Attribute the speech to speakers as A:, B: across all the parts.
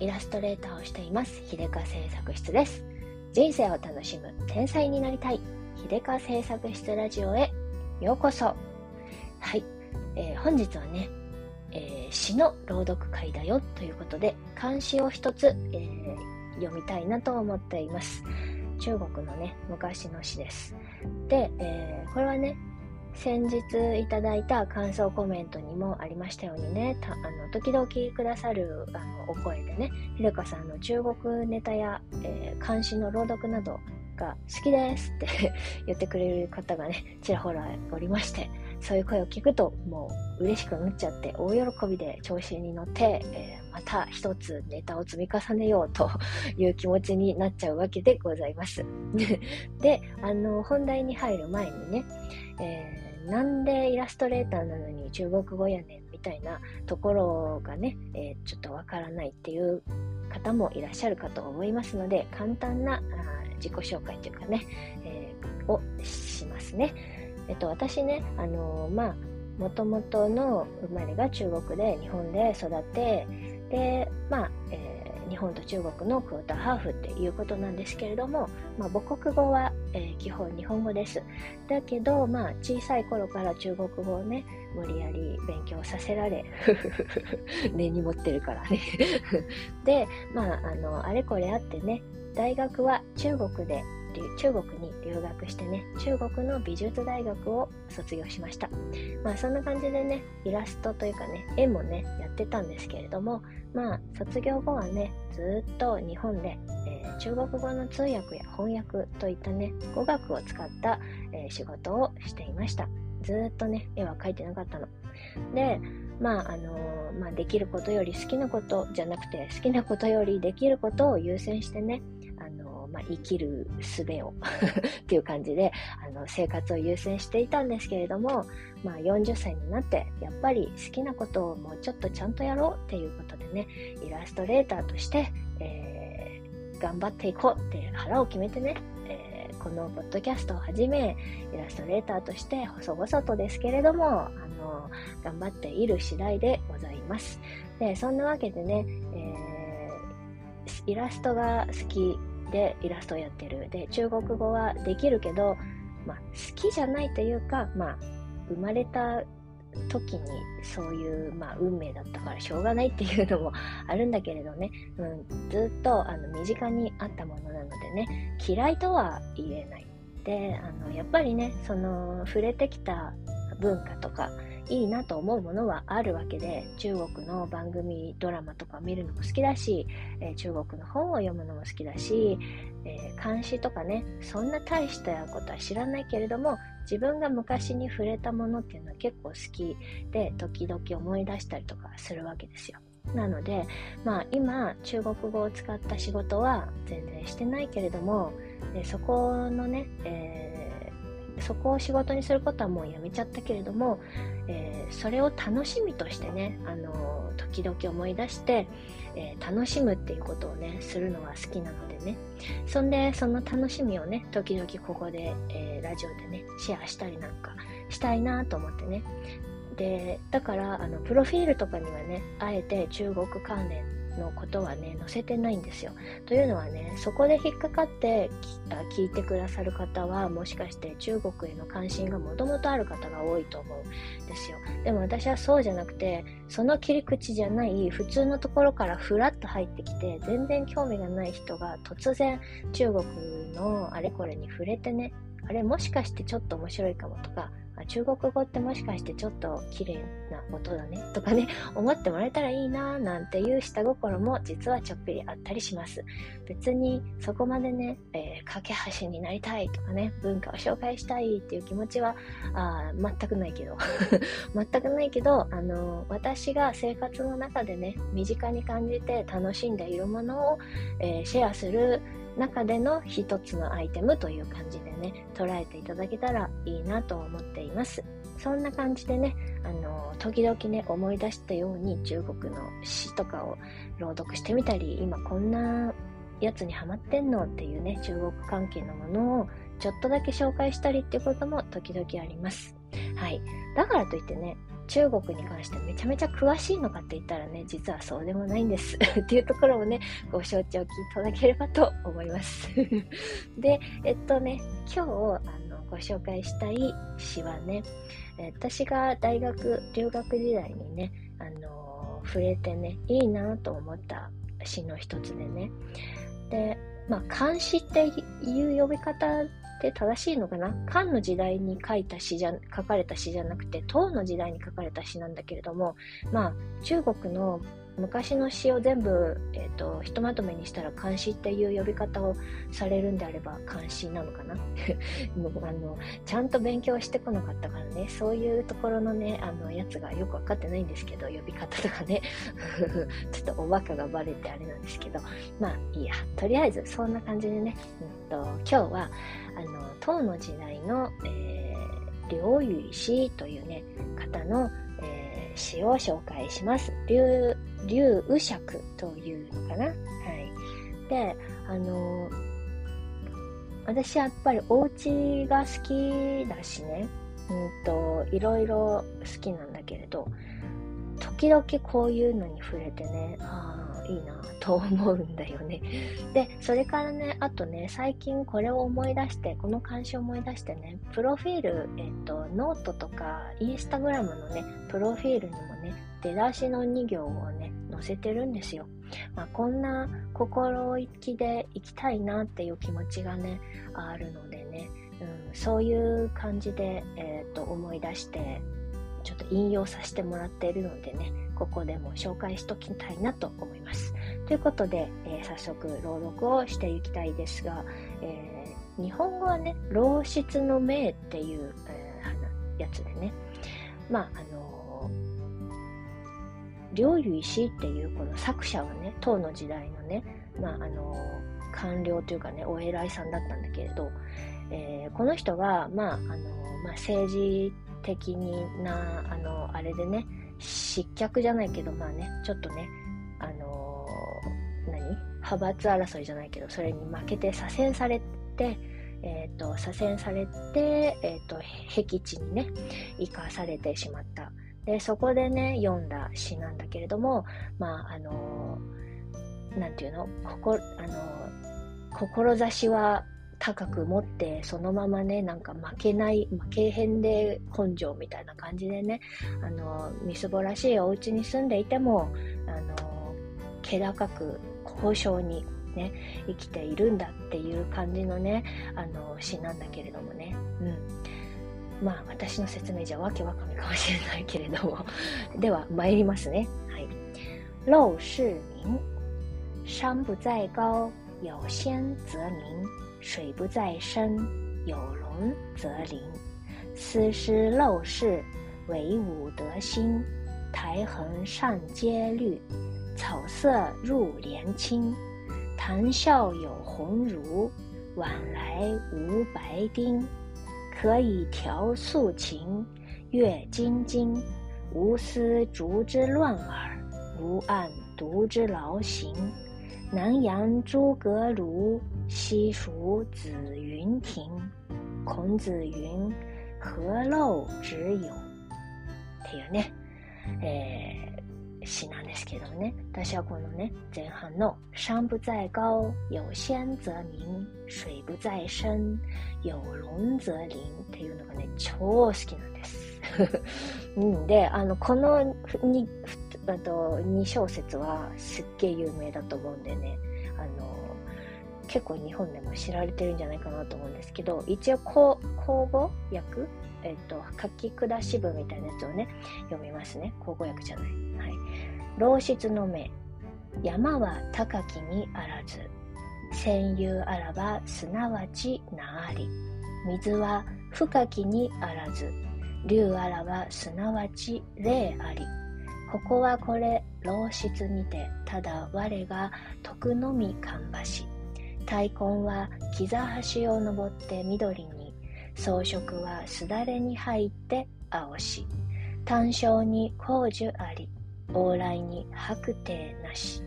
A: イラストレーターをしています。秀香製作室です。人生を楽しむ天才になりたい。秀香製作室ラジオへようこそ。はい、えー、本日はね、えー、詩の朗読会だよということで漢詩を一つ、えー、読みたいなと思っています。中国のね昔の詩です。で、えこれはね先日いただいた感想コメントにもありましたようにね、あの時々くださるあのお声でね、ひでかさんの中国ネタや、えー、監視の朗読などが好きですって 言ってくれる方がね、ちらほらおりまして、そういう声を聞くともう嬉しくなっちゃって大喜びで調子に乗って、えー、また一つネタを積み重ねようと いう気持ちになっちゃうわけでございます。で、あの、本題に入る前にね、えーなんでイラストレーターなのに中国語やねんみたいなところがね、えー、ちょっとわからないっていう方もいらっしゃるかと思いますので、簡単な自己紹介というかね、えー、をしますね。えっと、私ね、あのー、まあ、もともとの生まれが中国で日本で育って、で、まあ、えー日本と中国のクォーターハーフっていうことなんですけれども、まあ、母国語は、えー、基本日本語です。だけど、まあ、小さい頃から中国語をね、無理やり勉強させられ、根に持ってるからねで、まあ、あの、あれこれあってね、大学は中国で中国に留学してね、中国の美術大学を卒業しました。まあそんな感じでね、イラストというかね、絵もね、やってたんですけれども、まあ卒業後はね、ずっと日本で、えー、中国語の通訳や翻訳といったね、語学を使った、えー、仕事をしていました。ずっとね、絵は描いてなかったの。で、まああのー、まあ、できることより好きなことじゃなくて好きなことよりできることを優先してね、まあ、生きる術を っていう感じであの生活を優先していたんですけれども、まあ、40歳になってやっぱり好きなことをもうちょっとちゃんとやろうっていうことでねイラストレーターとして、えー、頑張っていこうって腹を決めてね、えー、このポッドキャストをはじめイラストレーターとして細々とですけれども頑張っている次第でございます。でそんなわけでね、えー、イラストが好きでイラストをやってる。で、中国語はできるけど、まあ、好きじゃないというか、まあ、生まれた時にそういう、まあ、運命だったからしょうがないっていうのもあるんだけれどね、うん、ずっとあの身近にあったものなのでね。嫌いとは言えない。であのやっぱりねその触れてきた文化とかいいなと思うものはあるわけで中国の番組ドラマとか見るのも好きだし、えー、中国の本を読むのも好きだし、えー、監視とかねそんな大したことは知らないけれども自分が昔に触れたものっていうのは結構好きで時々思い出したりとかするわけですよ。なので、まあ、今中国語を使った仕事は全然してないけれども、そこのね、えーそこを仕事にすることはもうやめちゃったけれども、えー、それを楽しみとしてね、あの時々思い出して、えー、楽しむっていうことをね、するのが好きなのでね。そんで、その楽しみをね、時々ここで、えー、ラジオでね、シェアしたりなんかしたいなと思ってね。で、だから、あの、プロフィールとかにはね、あえて中国関連のことはね、載せてないんですよ。というのはね、そこで引っかかって聞いてくださる方は、もしかして中国への関心がもともとある方が多いと思うんですよ。でも私はそうじゃなくて、その切り口じゃない普通のところからふらっと入ってきて、全然興味がない人が突然中国のあれこれに触れてね、あれもしかしてちょっと面白いかもとか、中国語ってもしかしてちょっと綺麗な音だねとかね、思ってもらえたらいいななんていう下心も実はちょっぴりあったりします。別にそこまでね、えー、架け橋になりたいとかね、文化を紹介したいっていう気持ちはあ全くないけど、全くないけど、あの私が生活の中でね、身近に感じて楽しんでいるものを、えー、シェアする中での一つのアイテムという感じでね、捉えていただけたらいいなと思っています。そんな感じでね、あの、時々ね、思い出したように中国の詩とかを朗読してみたり、今こんなやつにハマってんのっていうね、中国関係のものをちょっとだけ紹介したりっていうことも時々あります。はい。だからといってね、中国に関してめちゃめちゃ詳しいのかって言ったらね、実はそうでもないんです。っていうところをね、ご承知おきいただければと思います。で、えっとね、今日、あの、ご紹介したい詩はね、私が大学、留学時代にね、あの、触れてね、いいなと思った詩の一つでね、で、まあ、漢詩っていう呼び方って正しいのかな？漢の時代に書いた詩じゃ、書かれた詩じゃなくて、唐の時代に書かれた詩なんだけれども、まあ、中国の昔の詩を全部、えーと、ひとまとめにしたら漢詩っていう呼び方をされるんであれば漢詩なのかな？もうあのちゃんと勉強してこなかったからね。そういうところのねあのやつがよく分かってないんですけど呼び方とかね。ちょっとおバカがバレてあれなんですけど。まあいいや。とりあえずそんな感じでね、うんと、今日はあの唐の時代の、えー、両由氏というね方の、え、詩を紹介します。劉劉右尺というのかな？はい。で、あの私はやっぱりお家が好きだしね、うんと、いろいろ好きなんだけれど、時々こういうのに触れてね、ああ、いいなと思うんだよね。で、それからね、あとね、最近これを思い出して、この監視を思い出してね、プロフィール、えっ、と、ノートとか、インスタグラムのね、プロフィールにもね、出だしの2行をね、載せてるんですよ。まあ、こんな心意気で行きたいなっていう気持ちがね、あるのでね、うん、そういう感じで、えっ、と、思い出して、ちょっと引用させてもらっているのでね、ここでも紹介しときたいなと思います。ということで、えー、早速朗読をしていきたいですが、えー、日本語はね、老室の命っていう、えー、やつでね、まあ、あの両由石っていうこの作者はね、唐の時代のね、まあ、あの官僚というかね、お偉いさんだったんだけれど、えー、この人が、まあ、あのまあ、政治的にな、あの、あれでね、失脚じゃないけど、まあね、ちょっとね、あの、何？派閥争いじゃないけど、それに負けて左遷されて、え、ー、と、左遷されて、えっ、ー、と、僻地にね、生かされてしまった。で、そこでね、読んだ詩なんだけれども、まあ、あのなんていうの、ここ、あの志は高く持ってそのままねなんか負けない負けへんで根性みたいな感じでねあのみすぼらしいお家に住んでいてもあの気高く交渉にね生きているんだっていう感じのねあの詩なんだけれどもね。うん。まあ私の説明じゃわけわかめかもしれないけれどもでは参りますねはい陋室民山不在高有仙则名水不在深，有龙则灵。斯师陋室，惟吾德馨。台横上阶绿，草色入帘青。谈笑有鸿儒，往来无白丁。可以调素琴，阅金经。无丝竹之乱耳，无案牍之劳形。南阳诸葛庐。西蜀子云亭，孔子云：“何陋之有？”っていうね、えー、 詩なんですけどね、私はこのね、前半の山不在高，有仙則名；水不在深，有龍則靈っていうのがね、超好きなんです。うん、で、あの、このにあと2小節はすっげえ有名だと思うんでね、あの、結構日本でも知られてるんじゃないかなと思うんですけど、一応口語訳？えっ、と、書き下し部みたいなやつをね、読みますね。口語訳じゃない。老室の目。山は高きにあらず。戦友あらばすなわちなあり。水は深きにあらず。竜あらばすなわち霊あり。ここはこれ、老室にて、ただ我が徳のみ芳し。太根は木座橋を登って緑に、装飾はすだれに入って青し、単焦に工樹あり、往来に白帝なし、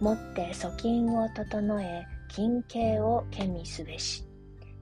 A: もって粗金を整え、金形をけみすべし、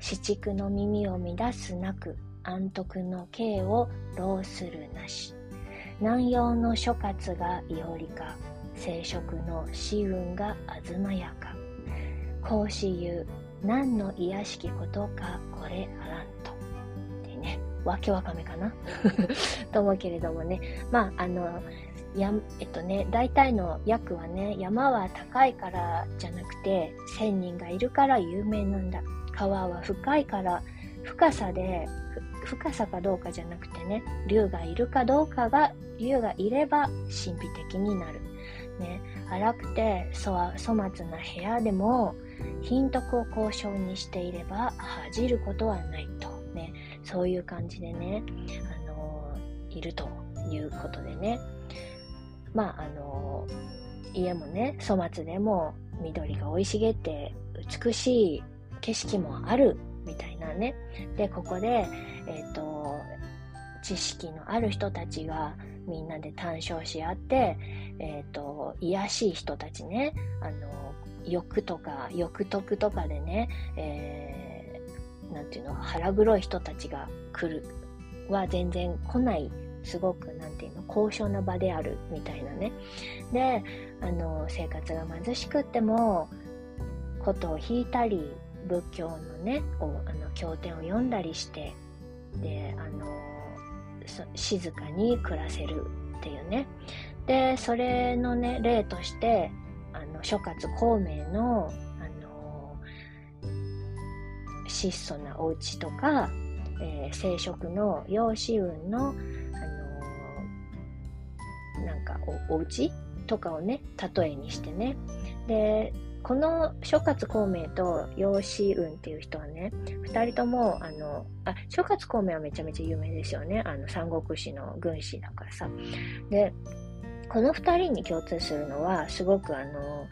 A: 四畜の耳を乱すなく、安徳の刑を労するなし。南陽の諸葛がいおりか生殖の死運があずまやか。孔子言う何の癒しきことかこれあらんと。でねわけわかめかな？と思うけれどもね。まああのやえっとね大体の訳はね山は高いからじゃなくて千人がいるから有名なんだ。川は深いから深さで深さかどうかじゃなくてね竜がいるかどうかが竜がいれば神秘的になる、ね、荒くて粗粗末な部屋でも品徳を交渉にしていれば恥じることはないと、ね、そういう感じでね、あのいるということでね。まああの家もね粗末でも緑が生い茂って美しい景色もあるみたいなね。でここで、え、ー、と知識のある人たちがみんなで談笑し合って、えっ、ー、と癒しい人たちねあの欲とか欲得とかでね、えー、なんていうの腹黒い人たちが来るは全然来ないすごくなんていうの高尚な場であるみたいなね。であの生活が貧しくっても琴を弾いたり仏教のねをあの経典を読んだりしてであの静かに暮らせるっていうね。でそれのね例としてあの諸葛孔明のあの質素なお家とか、えー、生殖の養子運の、あのなんかおお家とかをね例えにしてねでこの諸葛孔明と養子運っていう人はね、二人とも、あの、あ、諸葛孔明はめちゃめちゃ有名ですよね。あの、三国志の軍師だからさ。で、この二人に共通するのは、すごくあの、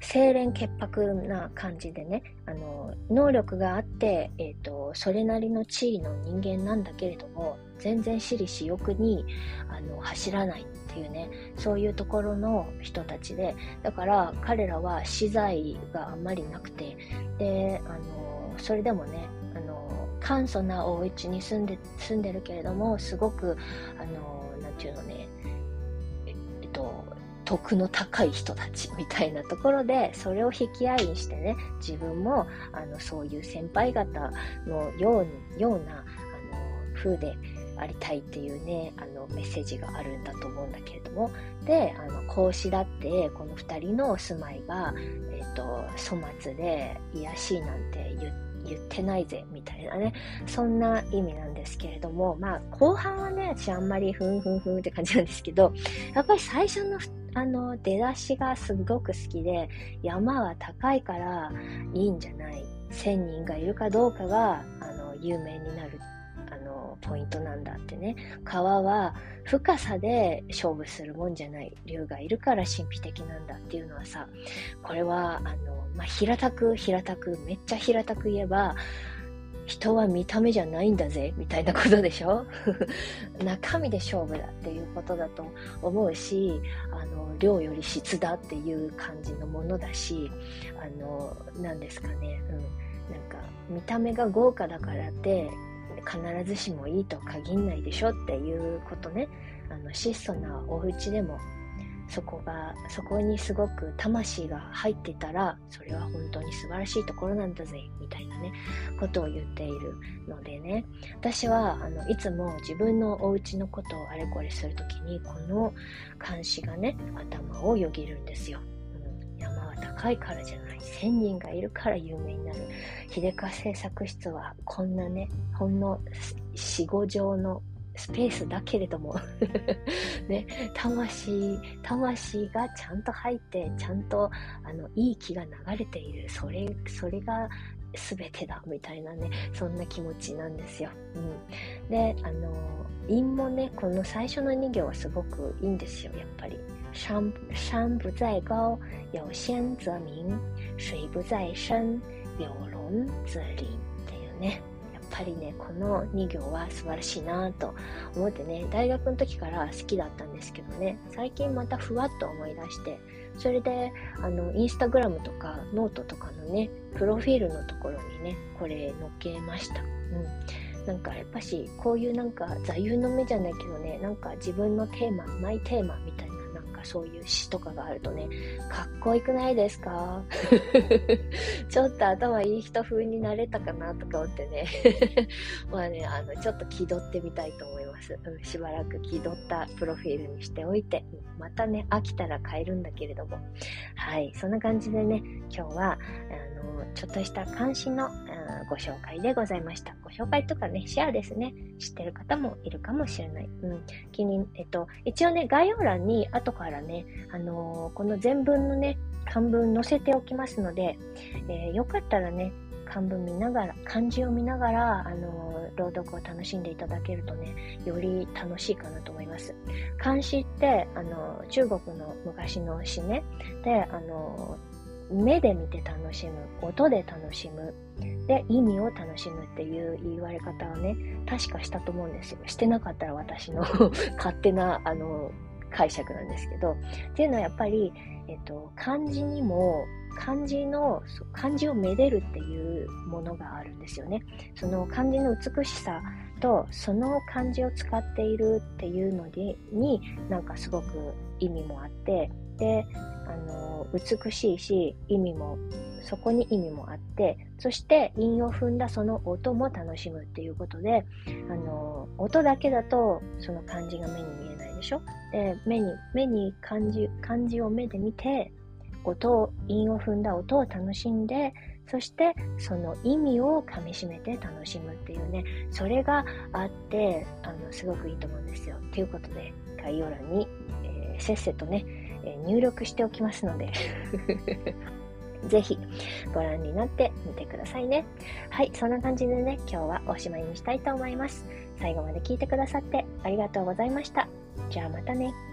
A: 清廉潔白な感じでね、あの、能力があって、えっ、ー、と、それなりの地位の人間なんだけれども、全然私利私欲に、あの、走らないていうねそういうところの人たちでだから彼らは資材があんまりなくてであのそれでもねあの簡素なお家に住んで住んでるけれどもすごくあのなんていうのねえっと徳の高い人たちみたいなところでそれを引き合いにしてね自分もあのそういう先輩方のようようなあの風でありたいっていうねあのメッセージがあるんだと思うんだけれども。であの孔子だってこの2人の住まいが、えーと、粗末で癒しいなんて言ってないぜみたいなね。そんな意味なんですけれどもまあ後半はね私あんまりふんふんふんって感じなんですけどやっぱり最初のあの出だしがすごく好きで山は高いからいいんじゃない。1000人がいるかどうかがあの有名になるポイントなんだってね。川は深さで勝負するもんじゃない竜がいるから神秘的なんだっていうのはさこれはあの、まあ、平たく平たくめっちゃ平たく言えば人は見た目じゃないんだぜみたいなことでしょ？中身で勝負だっていうことだと思うしあの量より質だっていう感じのものだしあの何ですかね、うん、なんか見た目が豪華だからって必ずしもいいと限んないでしょっていうことね。あの質素なお家でもそこがそこにすごく魂が入ってたらそれは本当に素晴らしいところなんだぜみたいなねことを言っているのでね。私はあのいつも自分のお家のことをあれこれするときにこの監視がね頭をよぎるんですよ、高いからじゃない1000人がいるから有名になる秀川製作室はこんなねほんの45畳のスペースだけれども ね、魂、魂がちゃんと入って、ちゃんと、あの、いい気が流れている。それ、それが全てだ、みたいなね、そんな気持ちなんですよ。うん。で、あの、韻もね、この最初の2行はすごくいいんですよ、やっぱり。山山不在高，有仙则名；水不在深，有龍則靈っていうね。やっぱりね、この2行は素晴らしいなと思ってね、大学の時から好きだったんですけどね、最近またふわっと思い出して、それで、あの、インスタグラムとかノートとかのね、プロフィールのところにね、これ載っけました。うん。なんかやっぱし、こういうなんか座右の目じゃないけどね、なんか自分のテーマ、マイテーマみたいな、そういう詩とかがあるとね、かっこよくないですか？ちょっと頭いい人風になれたかなとか思ってね まあね、あの、ちょっと気取ってみたいと思います。うん、しばらく気取ったプロフィールにしておいて、またね、飽きたら変えるんだけれども。はい、そんな感じでね、今日は、あの、ちょっとした関心の、ご紹介でございました。ご紹介とかね、シェアですね。知ってる方もいるかもしれない。うん。気に、えっと、一応ね、概要欄に後からね、あのー、この全文のね、漢文載せておきますので、えー、よかったらね、漢文見ながら、漢字を見ながら、あのー、朗読を楽しんでいただけるとね、より楽しいかなと思います。漢詩って、あの中国の昔の詩ね、で、あの目で見て楽しむ、音で楽しむ、で、意味を楽しむっていう言われ方はね、確かしたと思うんですよ。してなかったら私の 勝手な、あの、解釈なんですけど。っていうのはやっぱり、えっと、漢字にも、漢字の、漢字をめでるっていうものがあるんですよね。その漢字の美しさと、その漢字を使っているっていうの、に、なんかすごく意味もあって、で、あの、美しいし、意味も、そこに意味もあって、そして韻を踏んだその音も楽しむっていうことで、あの、音だけだとその漢字が目に見えないでしょ？で、目に、目に漢字、漢字を目で見て、音を、韻を踏んだ音を楽しんで、そしてその意味をかみしめて楽しむっていうね、それがあって、あの、すごくいいと思うんですよ。ということで、概要欄に、えー、せっせとね、え入力しておきますので ぜひご覧になってみてくださいね。はい、そんな感じでね、今日はおしまいにしたいと思います。最後まで聞いてくださってありがとうございました。じゃあまたね。